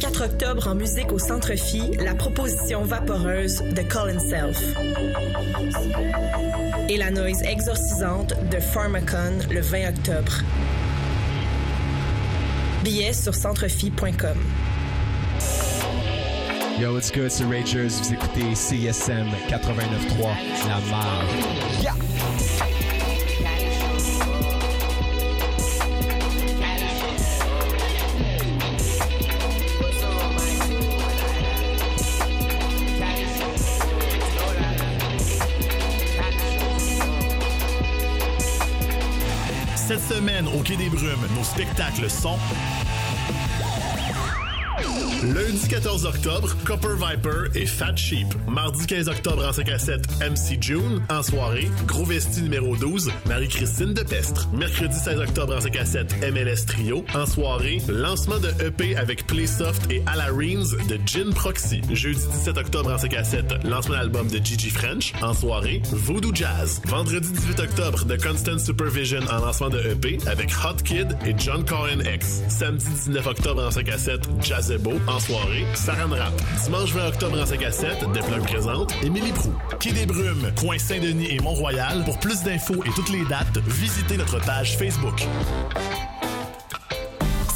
4 octobre en musique au Centre Phi, la proposition vaporeuse de Colin Self. Et la noise exorcisante de Pharmacon le 20 octobre. Billets sur centrephi.com. Yo, what's good, c'est Ragers. Vous écoutez CSM 89.3, La Marge. Yeah! Cette semaine, au Quai des Brumes, nos spectacles sont... Lundi 14 octobre, Copper Viper et Fat Sheep. Mardi 15 octobre en 5 à 7, MC June. En soirée, Gros Vesti numéro 12, Marie-Christine de Pestre. Mercredi 16 octobre en 5 à 7, MLS Trio. En soirée, lancement de EP avec Playsoft et Alareens de Gin Proxy. Jeudi 17 octobre en 5 à 7, lancement d'album de Gigi French. En soirée, Voodoo Jazz. Vendredi 18 octobre, The Constant Supervision en lancement de EP avec Hot Kid et John Cohen X. Samedi 19 octobre en 5 à 7, Jazzebo. En soirée, Saran Rap. Dimanche 20 octobre en 5 à 7, Desplumes présente Émilie Prou. Des Brumes, Coin Saint-Denis et Mont-Royal. Pour plus d'infos et toutes les dates, visitez notre page Facebook.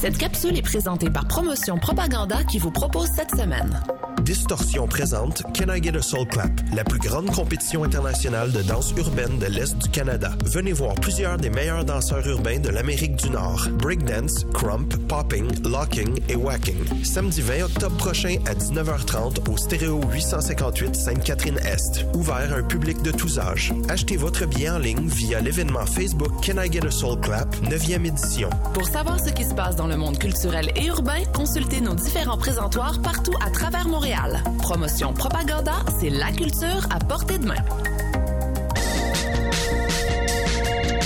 Cette capsule est présentée par Promotion Propaganda qui vous propose cette semaine. Distorsion présente Can I Get a Soul Clap, la plus grande compétition internationale de danse urbaine de l'Est du Canada. Venez voir plusieurs des meilleurs danseurs urbains de l'Amérique du Nord. Breakdance, crump, popping, locking et whacking. Samedi 20 octobre prochain à 19h30 au Stéréo 858 Sainte-Catherine-Est. Ouvert à un public de tous âges. Achetez votre billet en ligne via l'événement Facebook Can I Get a Soul Clap, 9e édition. Pour savoir ce qui se passe dans le monde culturel et urbain, consultez nos différents présentoirs partout à travers Montréal. Promotion Propaganda, c'est la culture à portée de main.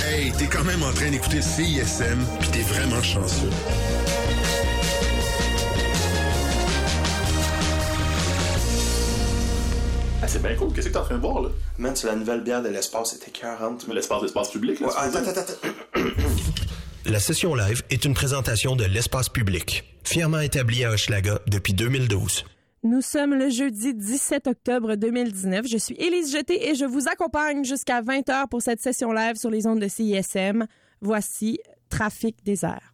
Hey, t'es quand même en train d'écouter CISM, puis t'es vraiment chanceux. Ah, c'est bien cool. Qu'est-ce que t'es en train de voir, là? Man, c'est la nouvelle bière de l'espace, c'était écœurante. Mais l'espace, l'espace public, là. Ouais, attends, attends, attends. La session live est une présentation de l'espace public, fièrement établi à Hochelaga depuis 2012. Nous sommes le jeudi 17 octobre 2019. Je suis Élise Jeté et je vous accompagne jusqu'à 20h pour cette session live sur les ondes de CISM. Voici Trafic des airs.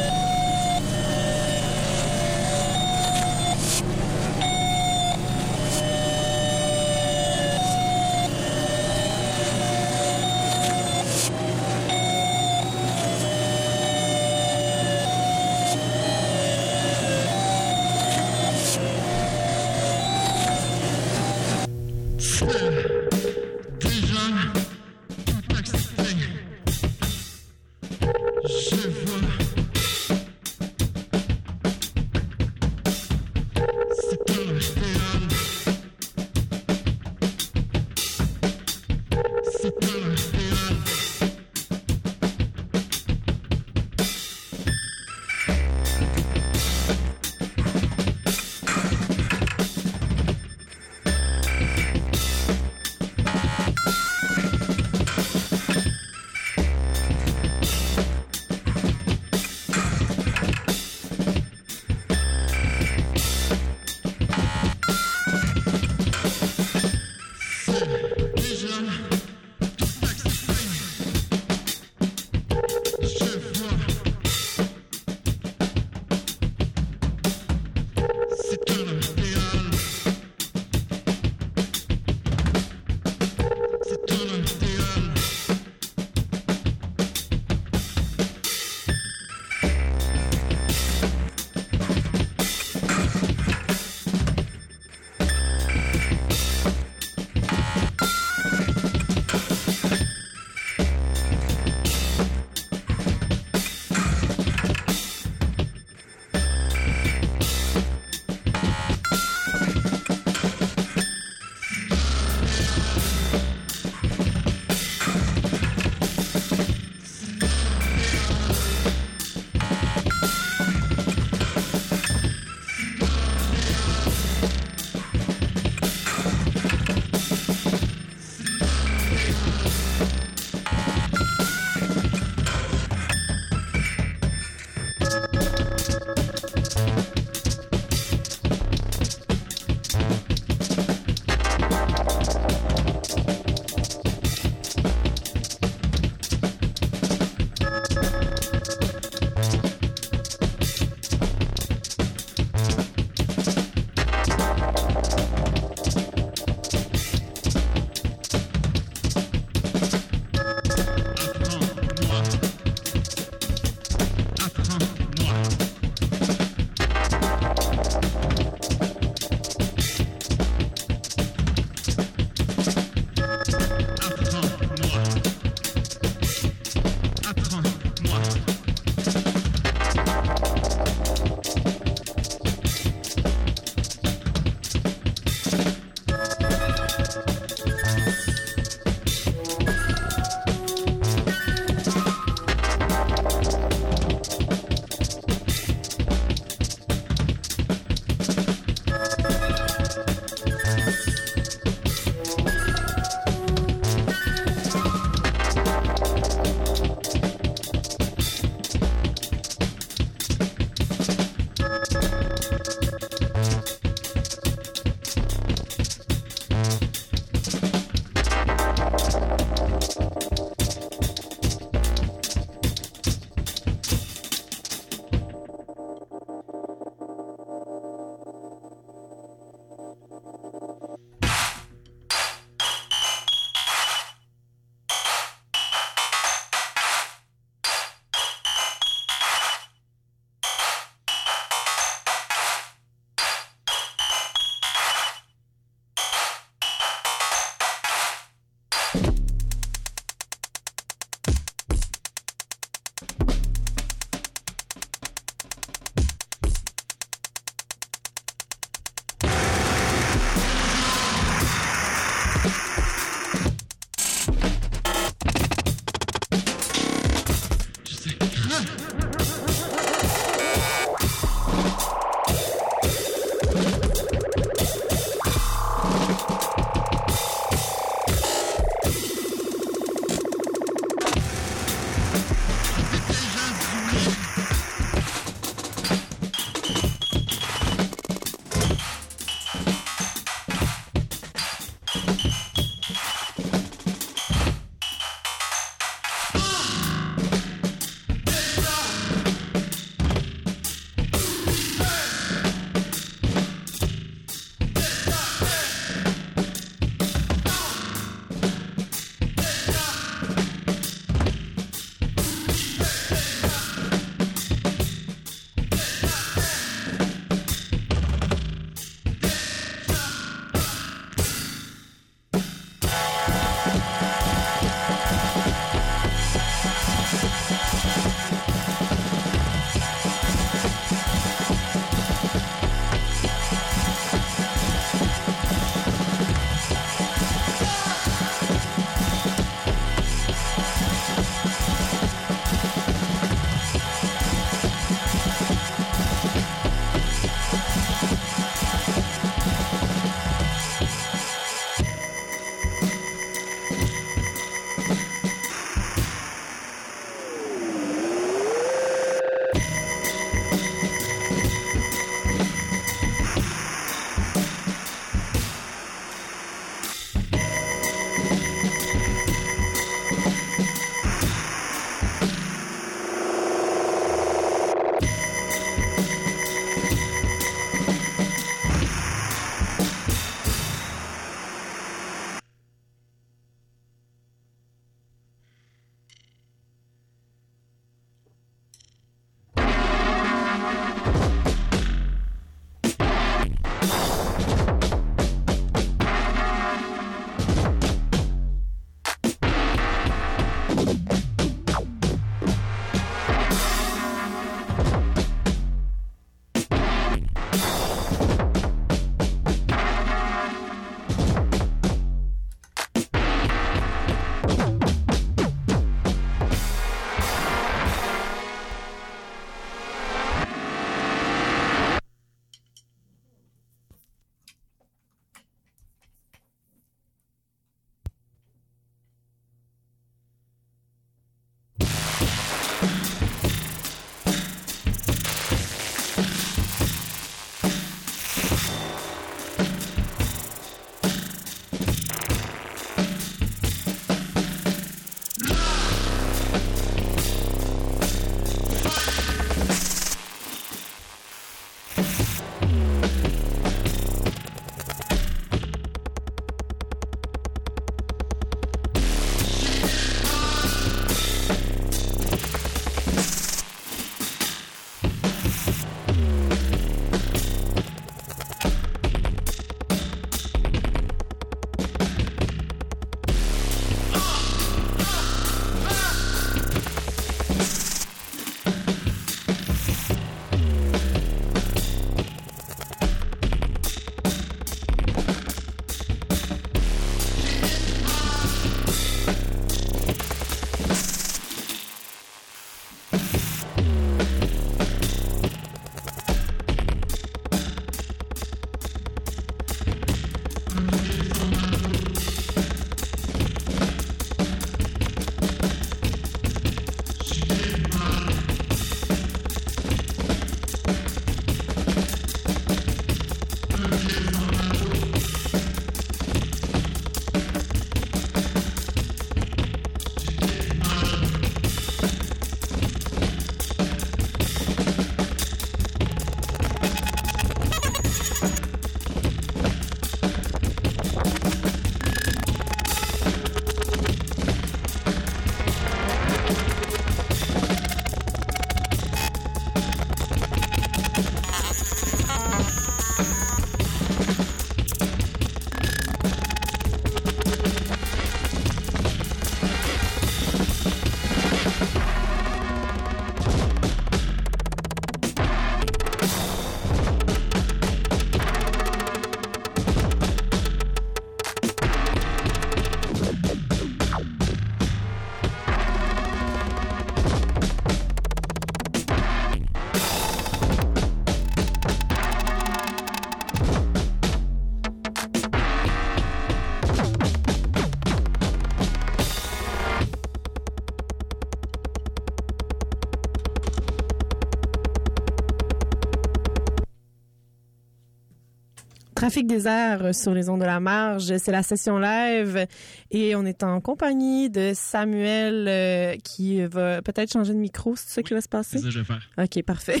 Trafic des airs sur les ondes de la marge, c'est la session live et on est en compagnie de Samuel euh, qui va peut-être changer de micro, c'est ça qui va se passer? C'est ça que je vais faire. OK, parfait.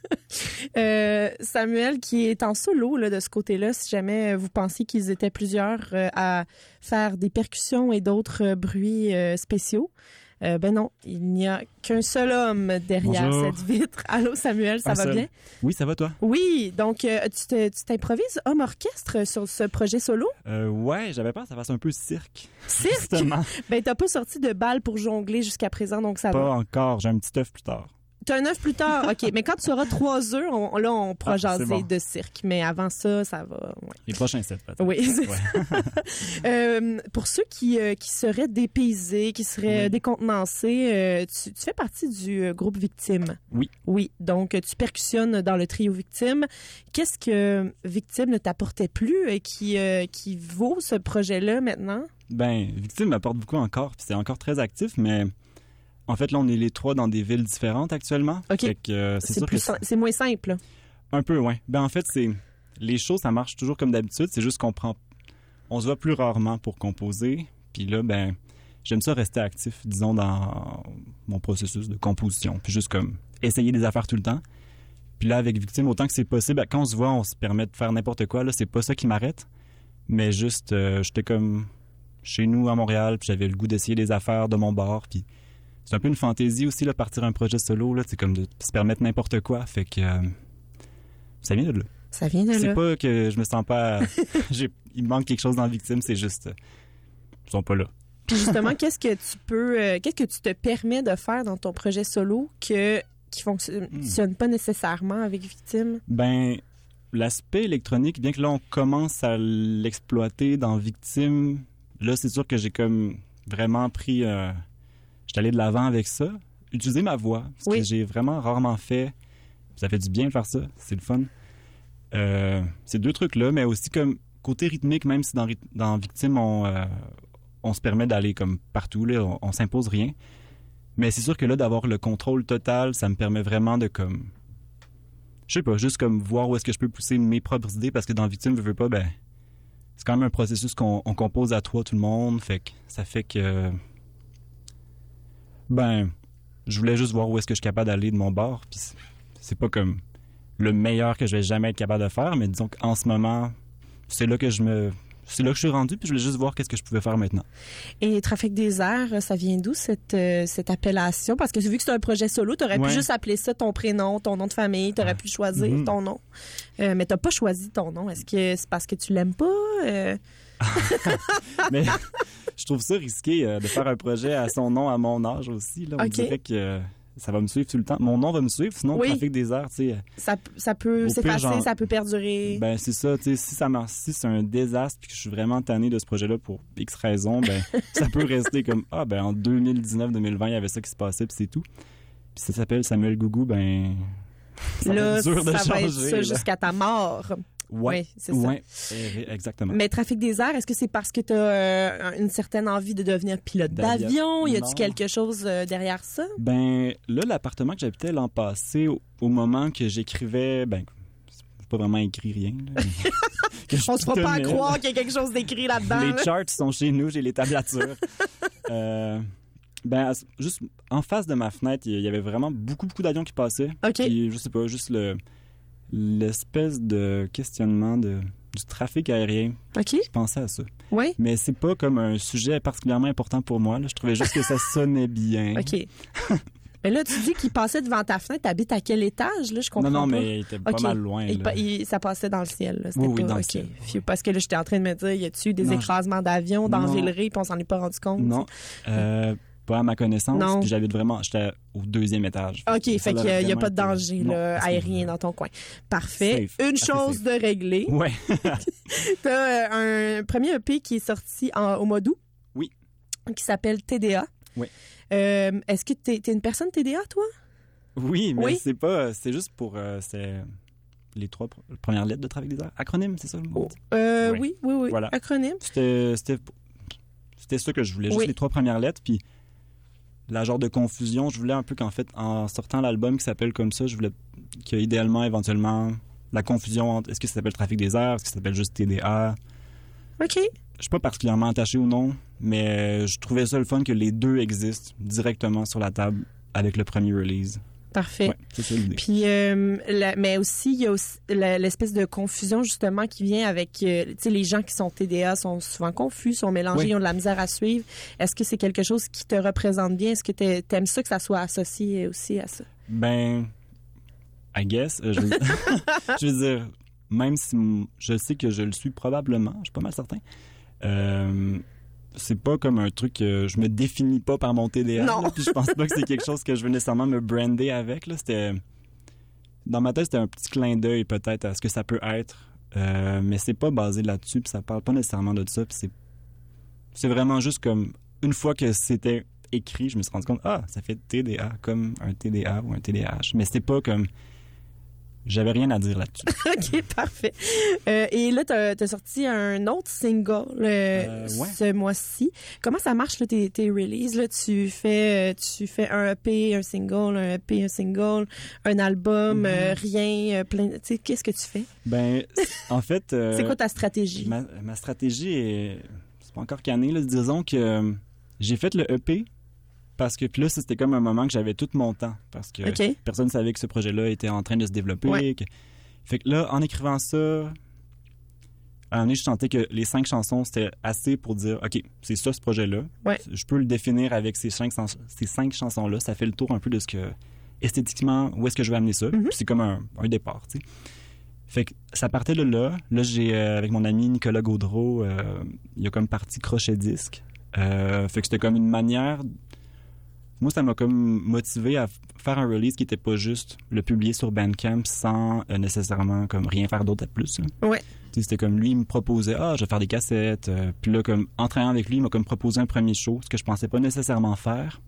euh, Samuel qui est en solo là, de ce côté-là, si jamais vous pensiez qu'ils étaient plusieurs euh, à faire des percussions et d'autres bruits spéciaux. Euh, ben non, il n'y a qu'un seul homme derrière Bonjour. cette vitre. Allô Samuel, ça Un va seul. bien? Oui, ça va toi? Oui, donc euh, tu t'improvises homme orchestre sur ce projet solo? Euh, ouais, j'avais peur que ça fasse un peu cirque. Cirque? Justement. Ben t'as pas sorti de balle pour jongler jusqu'à présent, donc ça Pas va. encore, j'ai un petit œuf plus tard. T'as un œuf plus tard, ok. Mais quand tu auras trois œufs, on- là on pourra Ah, jaser bon. de cirque. Mais avant ça, ça va. ouais. Les prochains sets, peut-être. Oui, Ouais. Euh, pour ceux qui, euh, qui seraient dépaysés, qui seraient Oui. décontenancés, euh, tu, tu fais partie du groupe Victime. Oui. Oui, donc tu percussionnes dans le trio Victime. Qu'est-ce que Victime ne t'apportait plus et qui, qui vaut ce projet-là maintenant? Ben, Victime m'apporte beaucoup encore, puis c'est encore très actif, mais en fait, là, on est les trois dans des villes différentes actuellement. OK. Euh, c'est que moins simple. Un peu, ouais. Ben, en fait, c'est. Les shows, ça marche toujours comme d'habitude. C'est juste qu'on prend. On se voit plus rarement pour composer. Puis là, ben, j'aime ça rester actif, disons, dans mon processus de composition. Puis juste comme essayer des affaires tout le temps. Puis là, avec Victime, autant que c'est possible, ben, quand on se voit, on se permet de faire n'importe quoi. Là, c'est pas ça qui m'arrête. Mais juste, euh, j'étais comme chez nous à Montréal, puis j'avais le goût d'essayer des affaires de mon bord. Puis c'est un peu une fantaisie aussi, là, partir un projet solo, là. C'est comme de se permettre n'importe quoi. Fait que. euh, ça vient de là. Ça vient de C'est là. pas que je me sens pas. j'ai- il me manque quelque chose dans la victime, c'est juste. euh, Ils sont pas là. Puis justement, qu'est-ce que tu peux, euh, qu'est-ce que tu te permets de faire dans ton projet solo que qui fonctionne Hmm. fonctionne pas nécessairement avec Victime? Ben, l'aspect électronique, bien que là, on commence à l'exploiter dans Victime, là, c'est sûr que j'ai comme vraiment pris. Euh, J'étais allé de l'avant avec ça. Utiliser ma voix, ce Oui. que j'ai vraiment rarement fait. Ça fait du bien de faire ça, c'est le fun. Euh, ces deux trucs-là, mais aussi comme côté rythmique, même si dans, dans Victime, on, euh, on se permet d'aller comme partout, là, on, on s'impose rien. Mais c'est sûr que là, d'avoir le contrôle total, ça me permet vraiment de comme je sais pas, juste comme voir où est-ce que je peux pousser mes propres idées parce que dans Victime, je veux pas, ben, c'est quand même un processus qu'on on compose à trois tout le monde, fait que ça fait que, ben, je voulais juste voir où est-ce que je suis capable d'aller de mon bord, puis c'est- pas comme le meilleur que je vais jamais être capable de faire, mais disons qu'en ce moment, c'est là que je me, c'est là que je suis rendu, puis je voulais juste voir qu'est-ce que je pouvais faire maintenant. Et Trafic des airs, ça vient d'où cette, euh, cette appellation? Parce que vu que c'est un projet solo, tu aurais pu juste appeler ça ton prénom, ton nom de famille, tu aurais pu choisir Mhm. ton nom. Euh, mais tu pas choisi ton nom. Est-ce que c'est parce que tu l'aimes pas? Euh, Mais je trouve ça risqué euh, de faire un projet à son nom à mon âge aussi. Là. On Ok. dirait que euh, ça va me suivre tout le temps. Mon nom va me suivre, sinon Oui. Trafic des airs, tu sais. euh, ça, ça peut s'effacer, ça peut perdurer. Ben c'est ça, tu sais, si ça marche, si c'est un désastre puis que je suis vraiment tanné de ce projet-là pour X raisons, ben ça peut rester comme ah ben en 2019-2020 il y avait ça qui se passait puis c'est tout. Puis ça s'appelle Samuel Gougou, ben ça va là, être dur de ça va être changer, ça jusqu'à ta mort. Ouais, Oui, c'est ça. ouais, eh, exactement. Mais Trafic des airs, est-ce que c'est parce que tu as une certaine envie de devenir pilote D'avion. Y Non. quelque chose euh, derrière ça? Ben là, l'appartement que j'habitais l'an passé, au, au moment que j'écrivais, ben, pas vraiment écrit rien. là, que je On se fera pas à croire qu'il y a quelque chose d'écrit là-dedans. Les là. charts sont chez nous, j'ai les tablatures. Euh, ben, juste en face de ma fenêtre, il y avait vraiment beaucoup, beaucoup d'avions qui passaient. OK. Puis, je sais pas, juste le l'espèce de questionnement de, du trafic aérien. OK. Je pensais à ça. Oui. Mais c'est pas comme un sujet particulièrement important pour moi. là. Je trouvais juste que ça sonnait bien. OK. mais là, tu dis qu'il passait devant ta fenêtre. T'habites à quel étage? Là, je comprends Non, non, pas. mais il était pas mal loin. Il là. pa- il- ça passait dans le ciel. Là. C'était Oui, oui, pas- dans le ciel. Parce que là, j'étais en train de me dire, y a-tu des Non, écrasements d'avions dans. Villeray, puis on s'en est pas rendu compte? Non, euh, pas à ma connaissance. Non. Puis j'habite vraiment, j'étais au deuxième étage. OK, fait qu'il n'y a, pas de danger là, aérien dans ton coin. Parfait. Safe, Une chose safe. de réglée. Ouais. Tu as un premier EP qui est sorti en- au mois d'août. Oui. Qui s'appelle TDA. Oui. Euh, Est-ce que tu es, une personne TDA, toi? Oui, mais Oui. c'est pas, c'est juste pour, euh, les trois pr- premières lettres de Trafic des airs. Acronyme, c'est ça le mot? Euh, Oui. oui, oui, oui. Voilà. Acronyme. C'était, ça que je voulais, juste les trois premières lettres. Puis la genre de confusion, je voulais un peu qu'en fait, en sortant l'album qui s'appelle comme ça, je voulais qu'idéalement, éventuellement, la confusion entre est-ce que ça s'appelle trafic des airs, est-ce que ça s'appelle juste TDA. OK. Je suis pas particulièrement attaché ou non, mais je trouvais ça le fun que les deux existent directement sur la table avec le premier release. Parfait. Ouais, c'est ça l'idée. Puis, euh, la- mais aussi, il y a aussi l'espèce de confusion justement qui vient avec, euh, tu sais, les gens qui sont TDA sont souvent confus, sont mélangés, Oui. ils ont de la misère à suivre. Est-ce que c'est quelque chose qui te représente bien? Est-ce que tu aimes ça que ça soit associé aussi à ça? Ben, I guess. euh, je, veux... je veux dire, même si je sais que je le suis probablement, je suis pas mal certain. C'est pas comme un truc que je me définis pas par mon TDA. Non. là, puis je pense pas que c'est quelque chose que je veux nécessairement me brander avec. Là. C'était... Dans ma tête, c'était un petit clin d'œil peut-être à ce que ça peut être. Euh, mais c'est pas basé là-dessus, puis ça parle pas nécessairement de ça. Puis c'est... c'est vraiment juste comme une fois que c'était écrit, je me suis rendu compte, ah, ça fait TDA comme un TDA ou un TDAH. Mais c'était pas comme. J'avais rien à dire là-dessus. OK, parfait. Euh, et là, tu as, sorti un autre single euh, Euh, ouais. ce mois-ci. Comment ça marche, là, tes, tes releases? Là? Tu, fais, tu fais un EP, un single, un EP, un single, un album, Mhm. rien, plein... Tu sais, qu'est-ce que tu fais? Ben, en fait. C'est quoi ta stratégie? Ma, ma stratégie est. C'est pas encore cané, là. Disons que j'ai fait le EP parce que puis là, c'était comme un moment que j'avais tout mon temps. Parce que personne ne savait que ce projet-là était en train de se développer. Ouais. que- Fait que là, en écrivant ça, à un moment je sentais que les cinq chansons, c'était assez pour dire OK, c'est ça ce projet-là. Ouais. Je peux le définir avec ces cinq, ces cinq chansons-là. Ça fait le tour un peu de ce que, esthétiquement, où est-ce que je vais amener ça. Mhm. C'est comme un, un départ, tu sais. Fait que ça partait de là. Là, j'ai, euh, avec mon ami Nicolas Gaudreau, euh, il a comme parti crochet disque. Euh, fait que c'était comme une manière. Moi, ça m'a comme motivé à faire un release qui était pas juste le publier sur Bandcamp sans euh, nécessairement comme rien faire d'autre à plus. là. Ouais. C'était comme lui, il me proposait, ah, je vais faire des cassettes. Euh, puis là, comme, en travaillant avec lui, il m'a comme proposé un premier show, ce que je pensais pas nécessairement faire.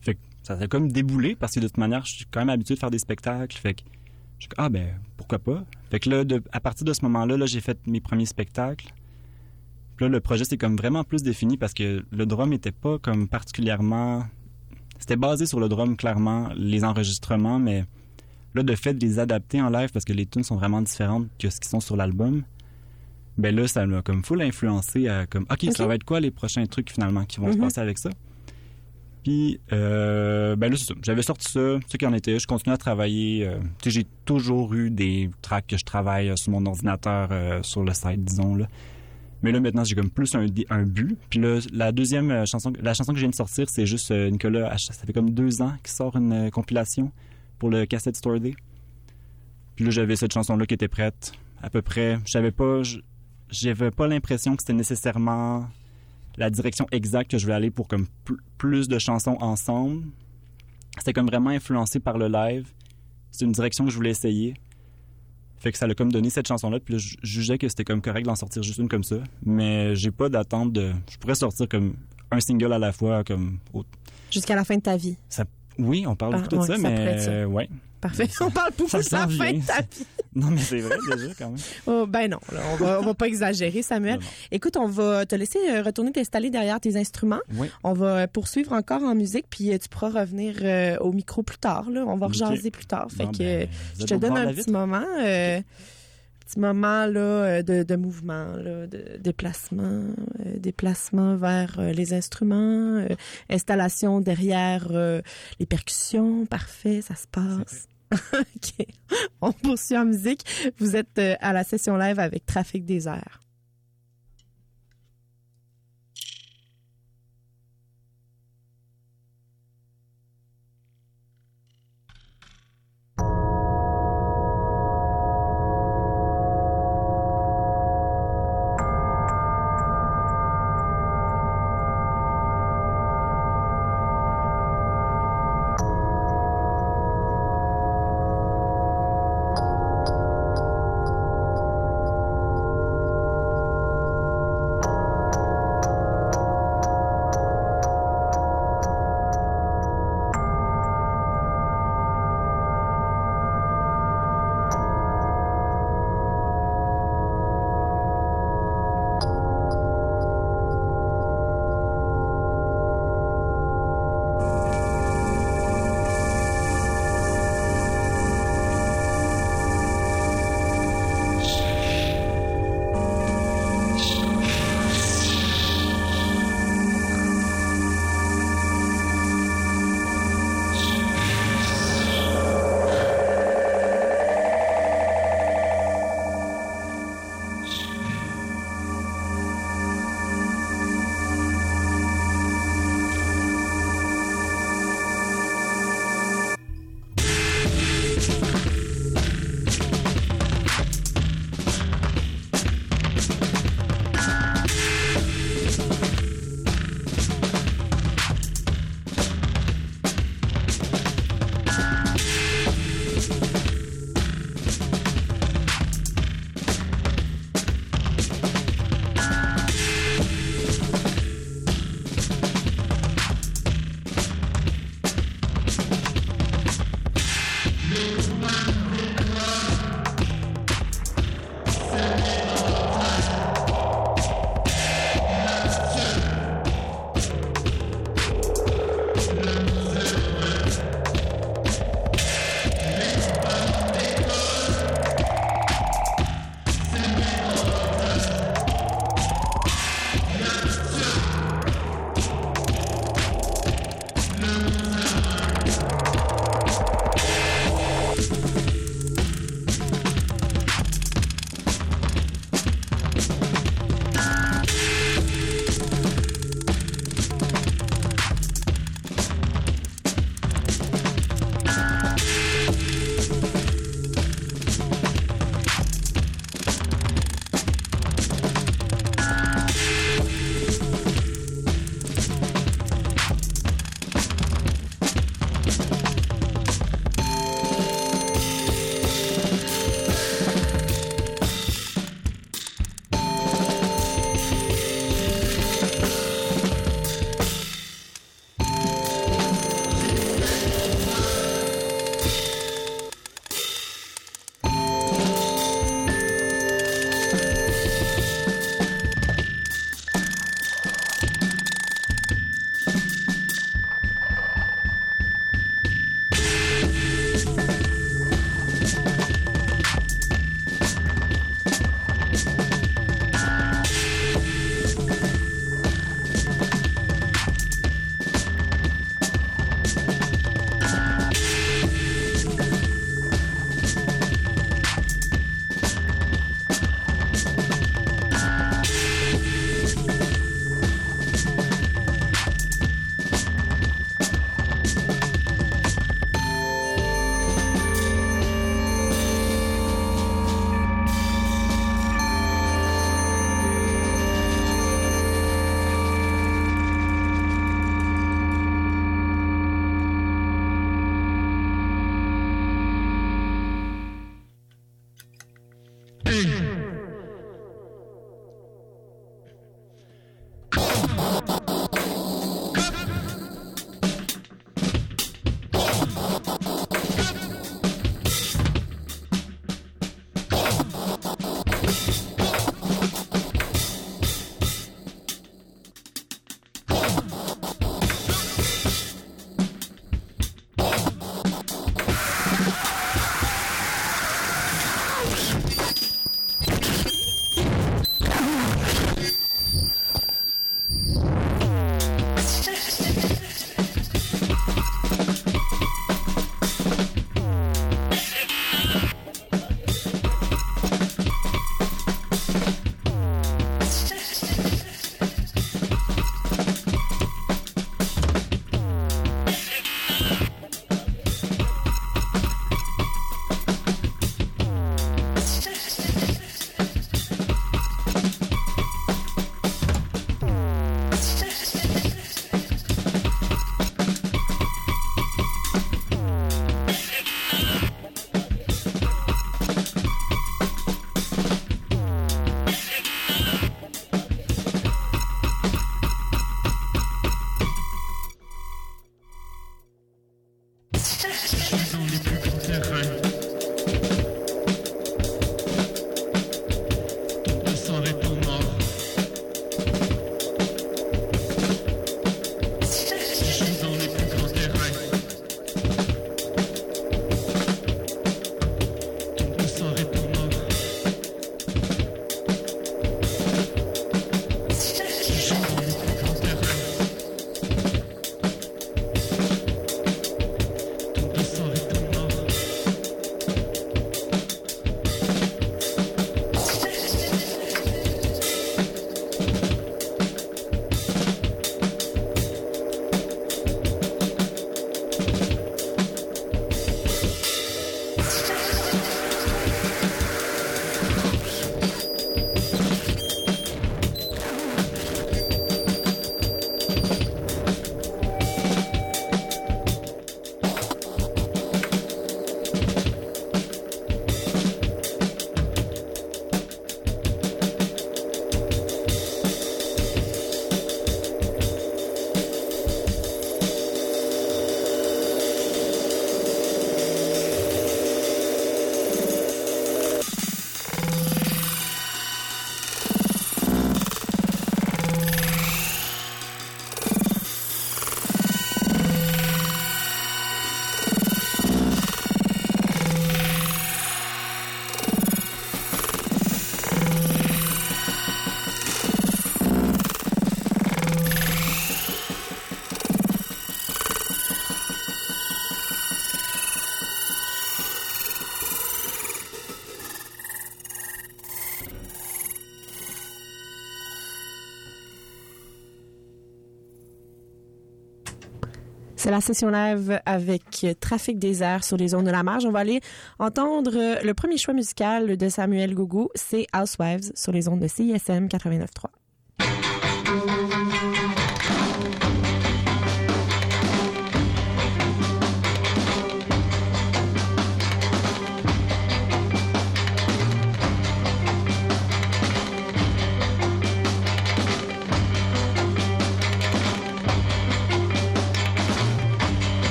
Fait que ça s'est comme déboulé parce que de toute manière, je suis quand même habitué de faire des spectacles. Fait que je ah, ben, pourquoi pas? Fait que là, de- à partir de ce moment-là, là, j'ai fait mes premiers spectacles. Puis là, le projet s'est comme vraiment plus défini parce que le drum était pas comme particulièrement. C'était basé sur le drum, clairement, les enregistrements, mais là, de fait de les adapter en live parce que les tunes sont vraiment différentes que ce qui sont sur l'album, ben là, ça m'a comme full influencé à comme, OK, ça va être quoi les prochains trucs finalement qui vont se Mhm. passer avec ça? Puis, euh, ben là, c'est ça. J'avais sorti ça, ce qui en était. Je continue à travailler. euh, tu sais, j'ai toujours eu des tracks que je travaille euh, sur mon ordinateur, euh, sur le site, disons, là. Mais là, maintenant, j'ai comme plus un, but. Puis là, la deuxième euh, chanson, la chanson que je viens de sortir, c'est juste euh, Nicolas. Ça fait comme deux ans qu'il sort une euh, compilation pour le Cassette Store Day. Puis là, j'avais cette chanson-là qui était prête, à peu près. Je savais pas, j'avais pas l'impression que c'était nécessairement la direction exacte que je voulais aller pour comme pl- plus de chansons ensemble. C'était comme vraiment influencé par le live. C'est une direction que je voulais essayer. Fait que ça l'a comme donné cette chanson-là. Puis là, je jugeais que c'était comme correct d'en sortir juste une comme ça. Mais j'ai pas d'attente de. Je pourrais sortir comme un single à la fois, comme. Jusqu'à la fin de ta vie. Ça... Oui, on parle Ah, beaucoup de ouais, ça, mais. pourrait être ça. ouais. Parfait. On parle beaucoup de la fin de ta vie. Non, mais c'est vrai déjà quand même. Oh, ben non, là, on va, on va pas exagérer, Samuel. Écoute, on va te laisser euh, retourner t'installer derrière tes instruments. Oui. On va euh, poursuivre encore en musique, puis euh, tu pourras revenir euh, au micro plus tard. Là. On va Ok. rejaser plus tard. Fait que ben, je te donne un petit moment, euh, petit moment là euh, de, de mouvement, là, de déplacement, euh, déplacement vers euh, les instruments, euh, installation derrière euh, les percussions. Parfait, ça se passe. OK. On poursuit en musique. Vous êtes à la session live avec Trafic des airs. La session live avec Trafic des airs sur les ondes de la marge. On va aller entendre le premier choix musical de Samuel Gougou, c'est Housewives sur les ondes de CISM 89.3.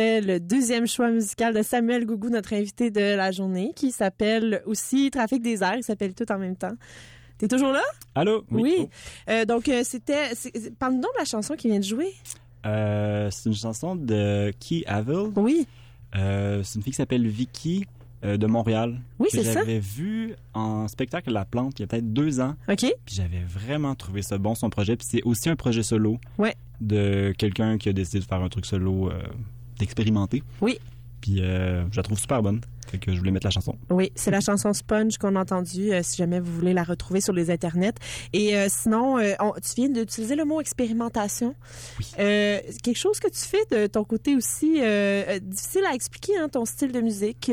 C'était le deuxième choix musical de Samuel Gougou, notre invité de la journée, qui s'appelle aussi Trafic des airs. Il s'appelle tout en même temps. T'es toujours là? Allô? Oui. Euh, donc, euh, c'était. Parle-nous donc de la chanson qui vient de jouer. Euh, c'est une chanson de Key Avil. Oui. Euh, c'est une fille qui s'appelle Vicky de Montréal. Oui, c'est ça. J'avais vu en spectacle La Plante il y a peut-être deux ans. OK. Puis j'avais vraiment trouvé ça bon, son projet. Puis c'est aussi un projet solo Ouais. de quelqu'un qui a décidé de faire un truc solo, d'expérimenter. Oui. Puis euh, je la trouve super bonne. Fait que je voulais mettre la chanson. Oui, c'est la chanson Sponge qu'on a entendue, euh, si jamais vous voulez la retrouver sur les internets. Et euh, sinon, on- tu viens d'utiliser le mot expérimentation. Euh, quelque chose que tu fais de ton côté aussi, difficile à expliquer, hein, ton style de musique.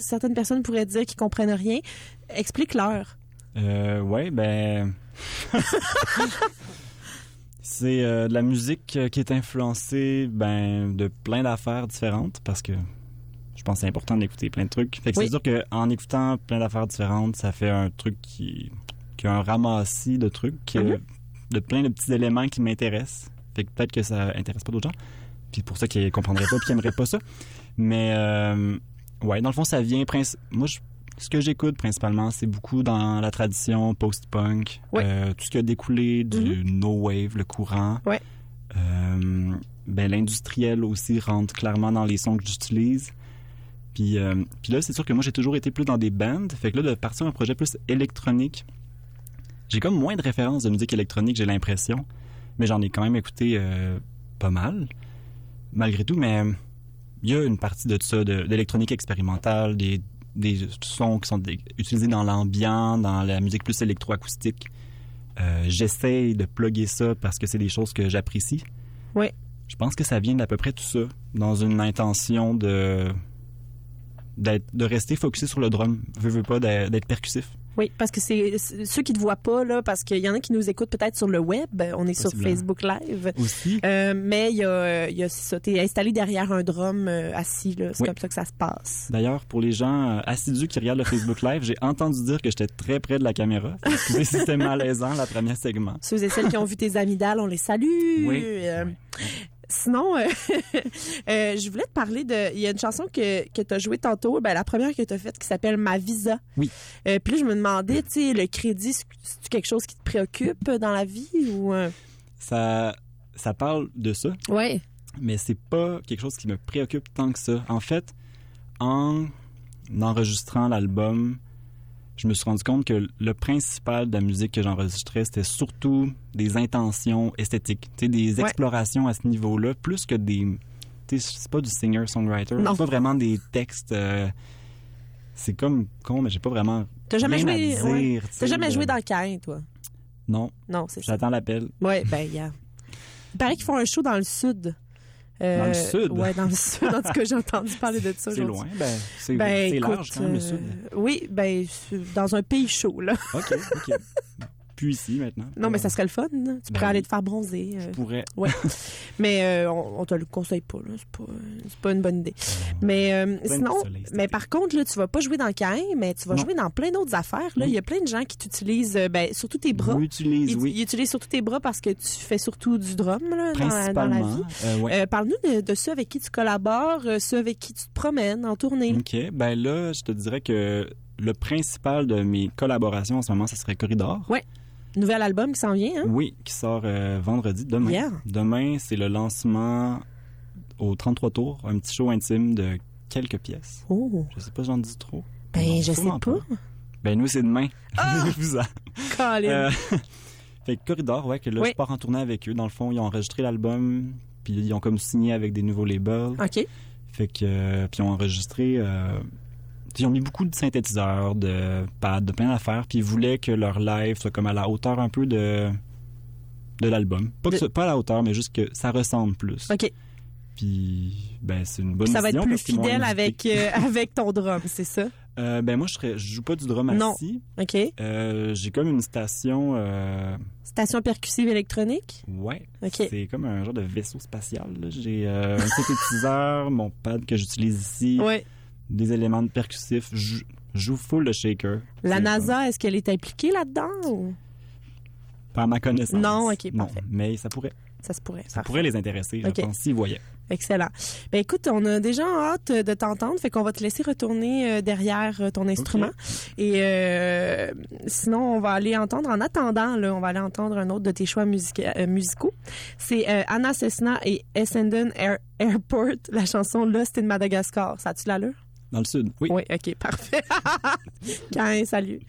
Certaines personnes pourraient dire qu'ils comprennent rien. Explique-leur. Euh, ouais, ben. c'est euh, de la musique euh, qui est influencée ben, de plein d'affaires différentes parce que je pense que c'est important d'écouter plein de trucs. Fait que Oui. c'est sûr qu'en écoutant plein d'affaires différentes, ça fait un truc qui, qui a un ramassis de trucs, euh, Mhm. de plein de petits éléments qui m'intéressent. Fait que peut-être que ça intéresse pas d'autres gens. Puis pour ça qu'ils comprendraient pas puis qu'ils aimeraient pas ça. Mais euh, ouais, dans le fond, ça vient. Moi, je- ce que j'écoute principalement, c'est beaucoup dans la tradition post-punk. Euh, tout ce qui a découlé du no wave, le courant. Euh, ben, l'industriel aussi rentre clairement dans les sons que j'utilise. Puis, euh, puis là, c'est sûr que moi, j'ai toujours été plus dans des bands. Fait que là, de partir un projet plus électronique, j'ai comme moins de références de musique électronique, j'ai l'impression. Mais j'en ai quand même écouté pas mal, malgré tout. Mais il y a une partie de ça, de- d'électronique expérimentale, des, des sons qui sont utilisés dans l'ambiant, dans la musique plus électroacoustique. Euh, J'essaie de plugger ça parce que c'est des choses que j'apprécie. Oui. Je pense que ça vient d'à peu près tout ça, dans une intention de de rester focusé sur le drum, veux, veux pas d'être percussif. Oui, parce que c'est ceux qui te voient pas là, parce qu'il y en a qui nous écoutent peut-être sur le web. On est sur. Facebook Live. Aussi. Euh, mais il y a, y a ça. T'es installé derrière un drum euh, assis là. C'est Oui. comme ça que ça se passe. D'ailleurs, pour les gens euh, assidus qui regardent le Facebook Live, j'ai entendu dire que j'étais très près de la caméra. Excusez si c'était malaisant, la première segment. Ceux et celles qui ont vu tes amygdales, on les salue. Oui. Euh, Sinon, euh, euh, je voulais te parler de. Il y a une chanson que, que tu as jouée tantôt, ben, la première que tu as faite qui s'appelle Ma Visa. Oui. Euh, Puis là, je me demandais, tu sais, le crédit, c'est quelque chose qui te préoccupe dans la vie ou. Ça, ça parle de ça, Ouais. mais c'est pas quelque chose qui me préoccupe tant que ça. En fait, en enregistrant l'album, je me suis rendu compte que le principal de la musique que j'enregistrais, c'était surtout des intentions esthétiques, des Ouais. explorations à ce niveau-là, plus que des... tu sais, C'est pas du singer-songwriter, c'est pas vraiment des textes... euh, c'est comme con, mais j'ai pas vraiment T'as jamais rien joué. à dire. ouais. tu sais, T'as jamais de- joué dans le Cain, toi? Non, Non, c'est ça. j'attends l'appel. Ouais, ben, yeah. Il paraît qu'ils font un show dans le sud. Euh, Dans le sud? Ouais, dans le sud. En tout cas, j'ai entendu parler de ça C'est loin, ben, c'est Ben, large quand même, le euh, sud. oui, ben, dans un pays chaud, là. OK, OK. plus ici maintenant. Non, mais ça serait le fun. Tu Ben pourrais aller oui. te faire bronzer. euh. Je pourrais. Ouais. mais euh, on, on te le conseille pas. là. C'est pas, pas une bonne idée. Mais euh, Plein de sinon, soleil mais par contre, là, tu vas pas jouer dans Cain, mais tu vas Non. jouer dans plein d'autres affaires. Là. Oui. Il y a plein de gens qui t'utilisent, euh, ben, surtout tes bras. Ils, oui. ils utilisent surtout tes bras parce que tu fais surtout du drum là, dans, la- dans la Principalement. vie. euh, ouais. Euh, Parle-nous de, de ceux avec qui tu collabores, euh, ceux avec qui tu te promènes en tournée. OK. Ben là, je te dirais que le principal de mes collaborations en ce moment, ça serait Corridor. Nouvel album qui s'en vient, hein? Oui, qui sort euh, vendredi, demain. Yeah. Demain, c'est le lancement au 33 tours, un petit show intime de quelques pièces. Oh, Je sais pas si j'en dis trop. ben je sais pas. Ben nous, c'est demain. Ah! Euh, fait que Corridor, ouais, que là, Oui. je pars en tournée avec eux. Dans le fond, ils ont enregistré l'album, puis ils ont comme signé avec des nouveaux labels. OK. Fait que, euh, puis ils ont enregistré. Ils ont mis beaucoup de synthétiseurs, de pads, de plein d'affaires, puis ils voulaient que leur live soit comme à la hauteur un peu de de l'album. Pas, De- à la hauteur, mais juste que ça ressemble plus. OK. Puis, ben, c'est une bonne Ça va être plus fidèle avec, euh, avec ton drum, c'est ça? Euh, ben moi, je, serais, je joue pas du drum Non. assis. OK. Euh, J'ai comme une station. Station percussive électronique? Ouais. OK. C'est comme un genre de vaisseau spatial. J'ai un synthétiseur, mon pad que j'utilise ici, Ouais. Des éléments de percussifs. Joue full de shaker. La NASA, est-ce qu'elle est impliquée là-dedans? ou- Pas à ma connaissance. Non, ok, Non, parfait. mais ça pourrait, Ça se pourrait. ça Parfait. pourrait les intéresser, je Ok. pense, s'ils voyaient. Excellent. Ben écoute, on a déjà hâte de t'entendre, fait qu'on va te laisser retourner euh, derrière euh, ton instrument. Et euh, sinon, on va aller entendre, en attendant, là, on va aller entendre un autre de tes choix musica- euh, musicaux. C'est euh, Anna Cessna et Essendon Air- Airport, la chanson Lost in Madagascar. Ça a-tu l'allure? Dans le sud, oui. Oui, ok, parfait. Quand, salut.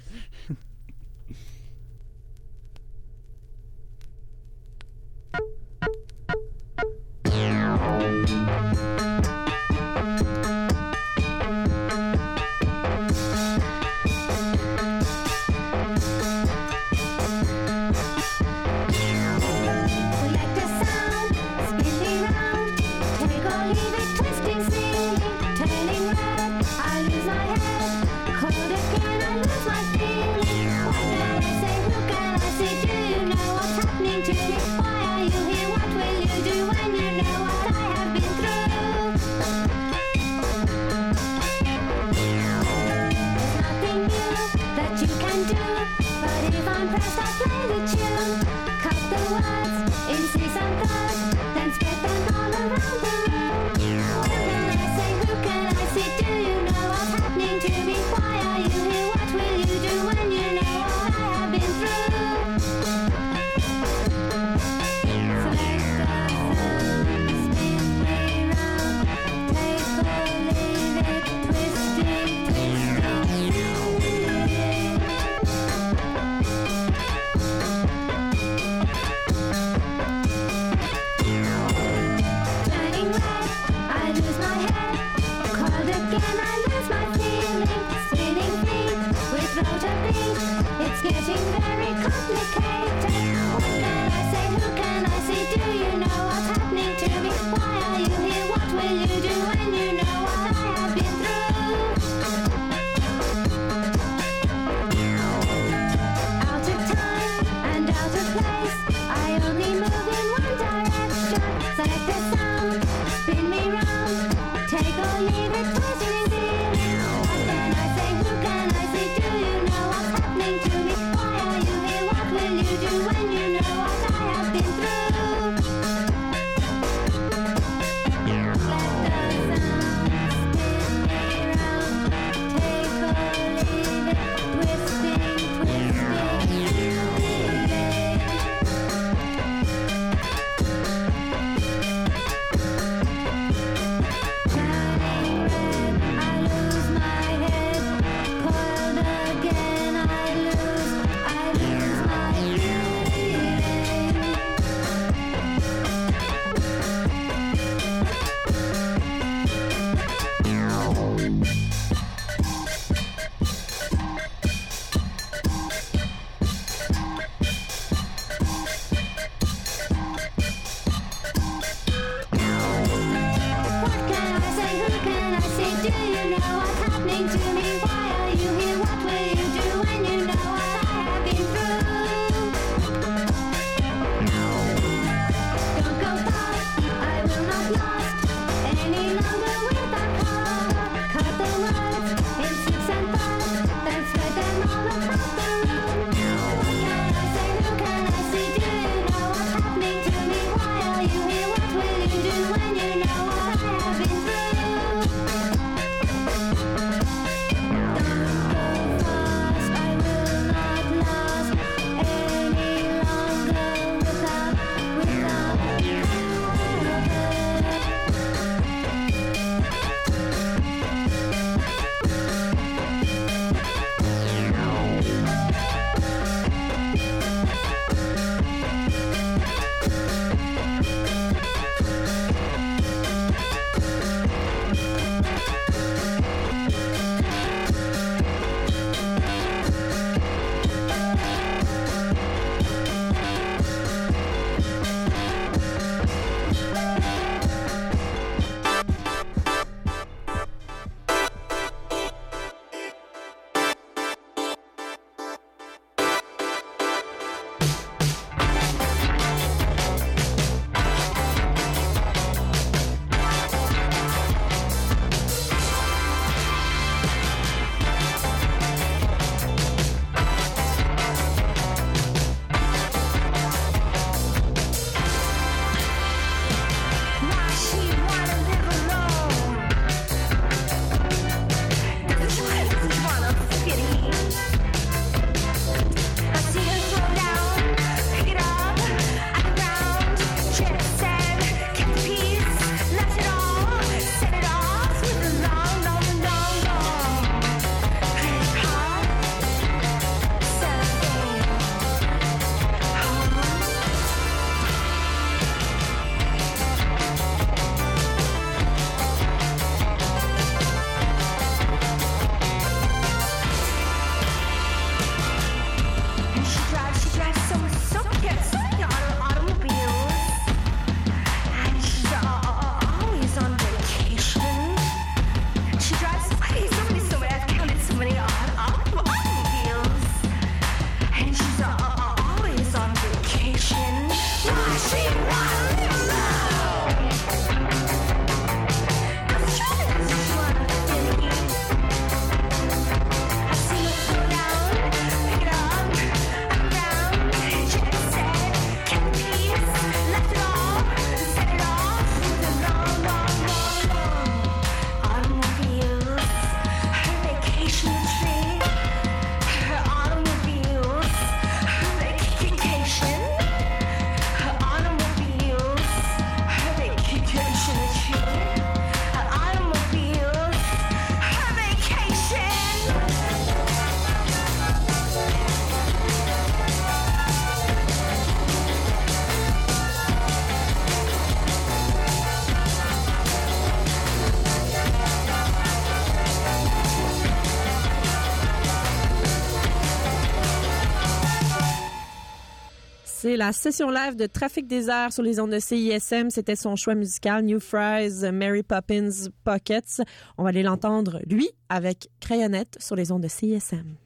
La session live de Trafic des sur les ondes de CISM. C'était son choix musical, New Fries, Mary Poppins Pockets. On va aller l'entendre, lui, avec Crayonnette sur les ondes de CISM.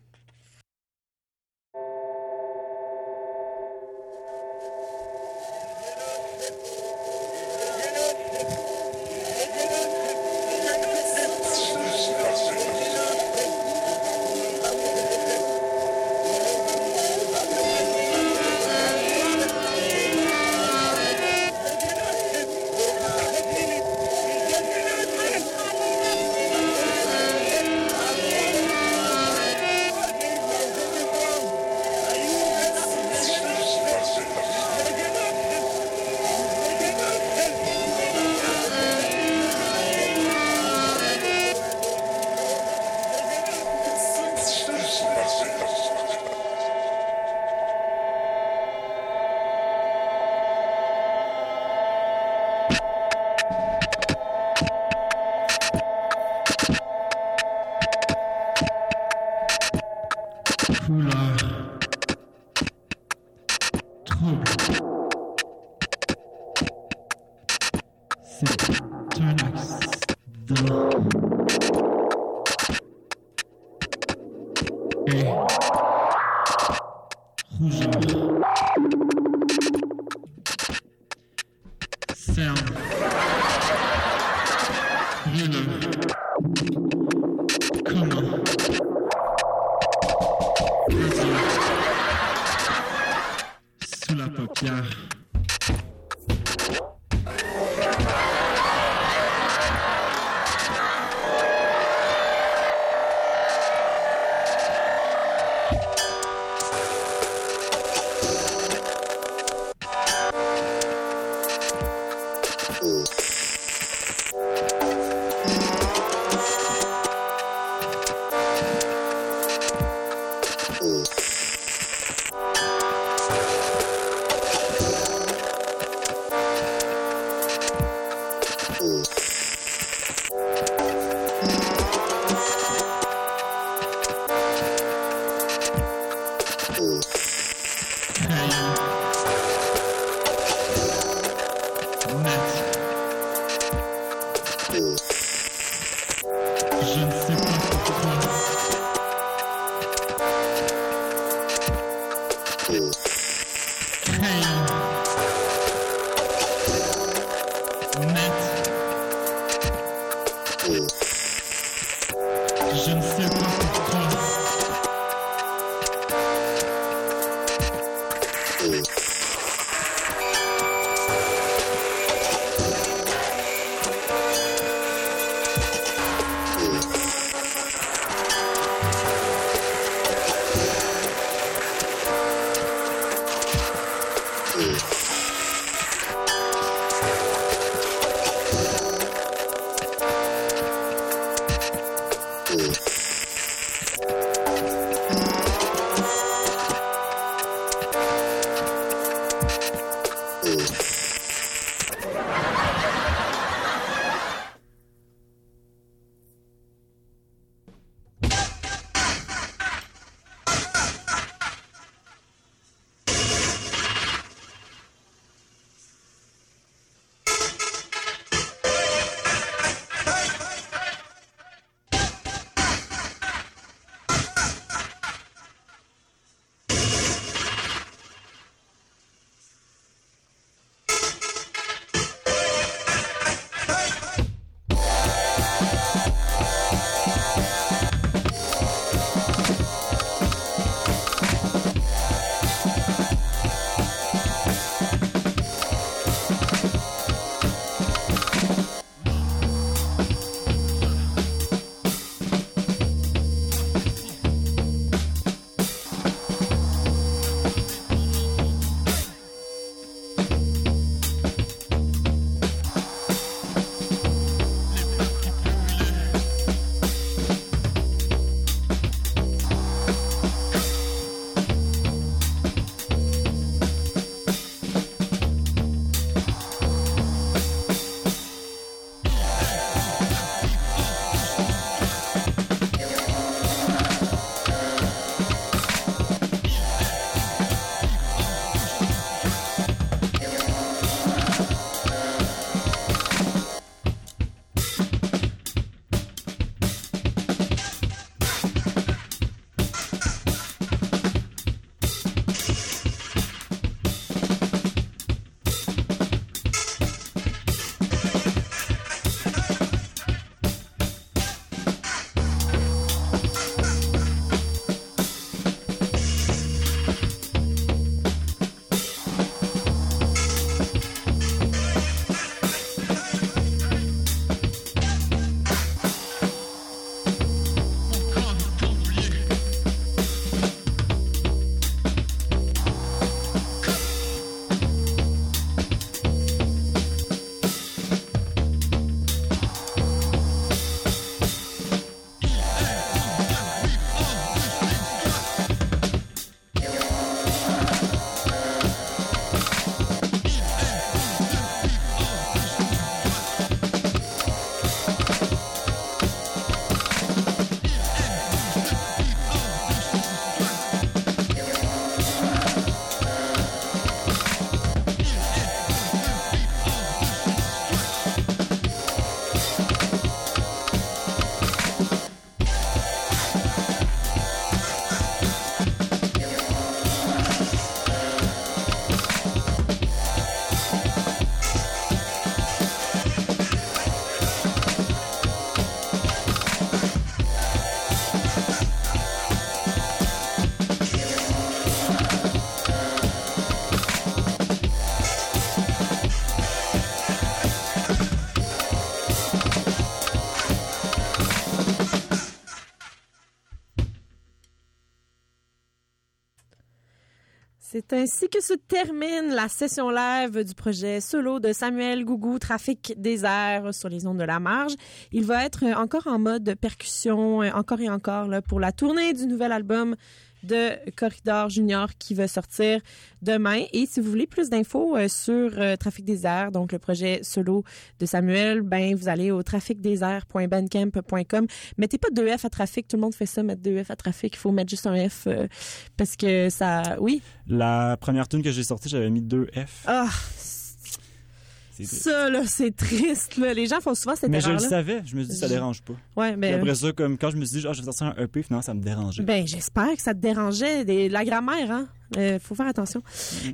Ainsi que se termine la session live du projet solo de Samuel Gougou, Trafic des airs sur les ondes de la marge. Il va être encore en mode percussion, euh, encore et encore, là, pour la tournée du nouvel album de Corridor Junior qui va sortir demain. Et si vous voulez plus d'infos euh, sur euh, Trafic des airs, donc le projet solo de Samuel, ben vous allez au traficdesairs.bandcamp.com. Mettez pas deux F à trafic, tout le monde fait ça, mettre deux F à trafic. Il faut mettre juste un F euh, parce que ça... Oui? La première tune que j'ai sortie, j'avais mis deux F. Ah. Ça, là, c'est triste. Là. Les gens font souvent cette Mais je le savais, je me suis dit ça Je- dérange pas. Ouais, Puis mais... après ça, comme quand je me suis dit, je vais sortir un EP, finalement, ça me dérangeait. Ben, j'espère que ça te dérangeait. Des- la grammaire, hein? Euh, faut faire attention.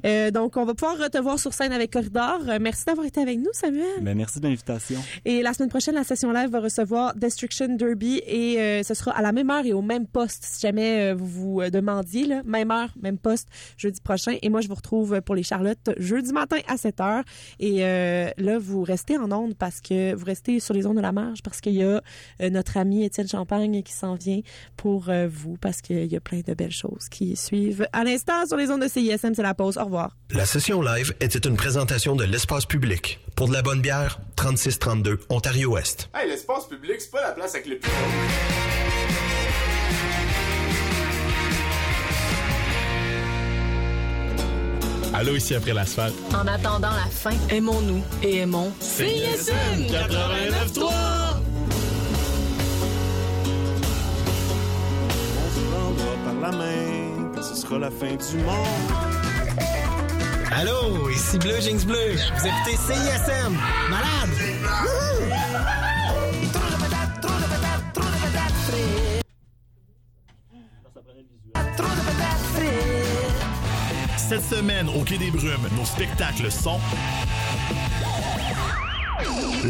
Euh, donc, on va pouvoir te voir sur scène avec Corridor. Euh, merci d'avoir été avec nous, Samuel. Ben, merci de l'invitation. Et la semaine prochaine, la session live va recevoir Destruction Derby et euh, ce sera à la même heure et au même poste, si jamais vous vous demandiez. Là, même heure, même poste, jeudi prochain. Et moi, je vous retrouve pour les Charlottes jeudi matin à 7 heures. Et là, vous restez en onde parce que vous restez sur les ondes de la marge parce qu'il y a notre ami Étienne Champagne qui s'en vient pour vous parce qu'il y a plein de belles choses qui suivent. À l'instant, sur les ondes de CISM, c'est la pause. Au revoir. La session live était une présentation de l'espace public. Pour de la bonne bière, 3632 Ontario-Ouest. Hey, l'espace public, c'est pas la place avec les plus Allô, ici après l'asphalte. En attendant la fin, aimons-nous et aimons CISM 89.3. On se prendra par la main sera la fin du monde. Allô, ici Bleu Jeans Bleu. Vous écoutez CISM. Malade! Cette semaine, au Quai des Brumes, nos spectacles sont...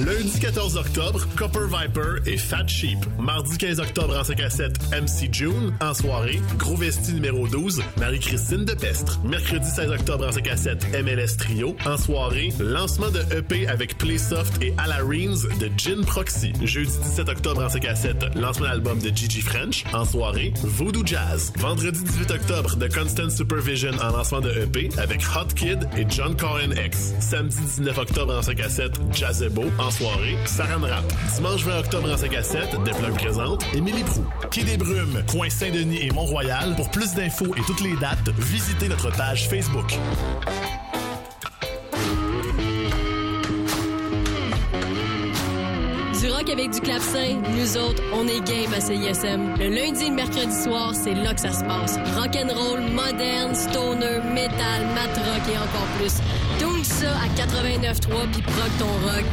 Lundi 14 octobre, Copper Viper et Fat Sheep. Mardi 15 octobre en 5 à 7, MC June. En soirée, Gros Vesti numéro 12, Marie-Christine de Pestre. Mercredi 16 octobre en 5 à 7, MLS Trio. En soirée, lancement de EP avec Playsoft et Alareens de Gin Proxy. Jeudi 17 octobre en 5 à 7, lancement d'album de Gigi French. En soirée, Voodoo Jazz. Vendredi 18 octobre, The Constant Supervision en lancement de EP avec Hot Kid et John Cohen X. Samedi 19 octobre en 5 à 7, Jazzebo. Soirée, Saran Rap. Dimanche 20 octobre en 5 à 7, Deplug présente Émilie Prou. Quai des Brumes, coin Saint-Denis et Mont-Royal. Pour plus d'infos et toutes les dates, visitez notre page Facebook. Avec du clavecin, nous autres, on est game à CISM. Le lundi et le mercredi soir, c'est là que ça se passe. Rock'n'roll, moderne, stoner, metal, mat rock et encore plus. Donc ça à 89.3 puis proc ton rock.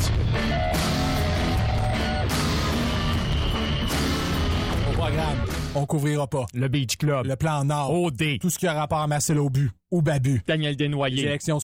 Au programme, on couvrira pas. Le Beach Club. Le plan Nord. OD. Tout ce qui a rapport à Marcel au but. Ou Babu. Daniel Desnoyers. Les élections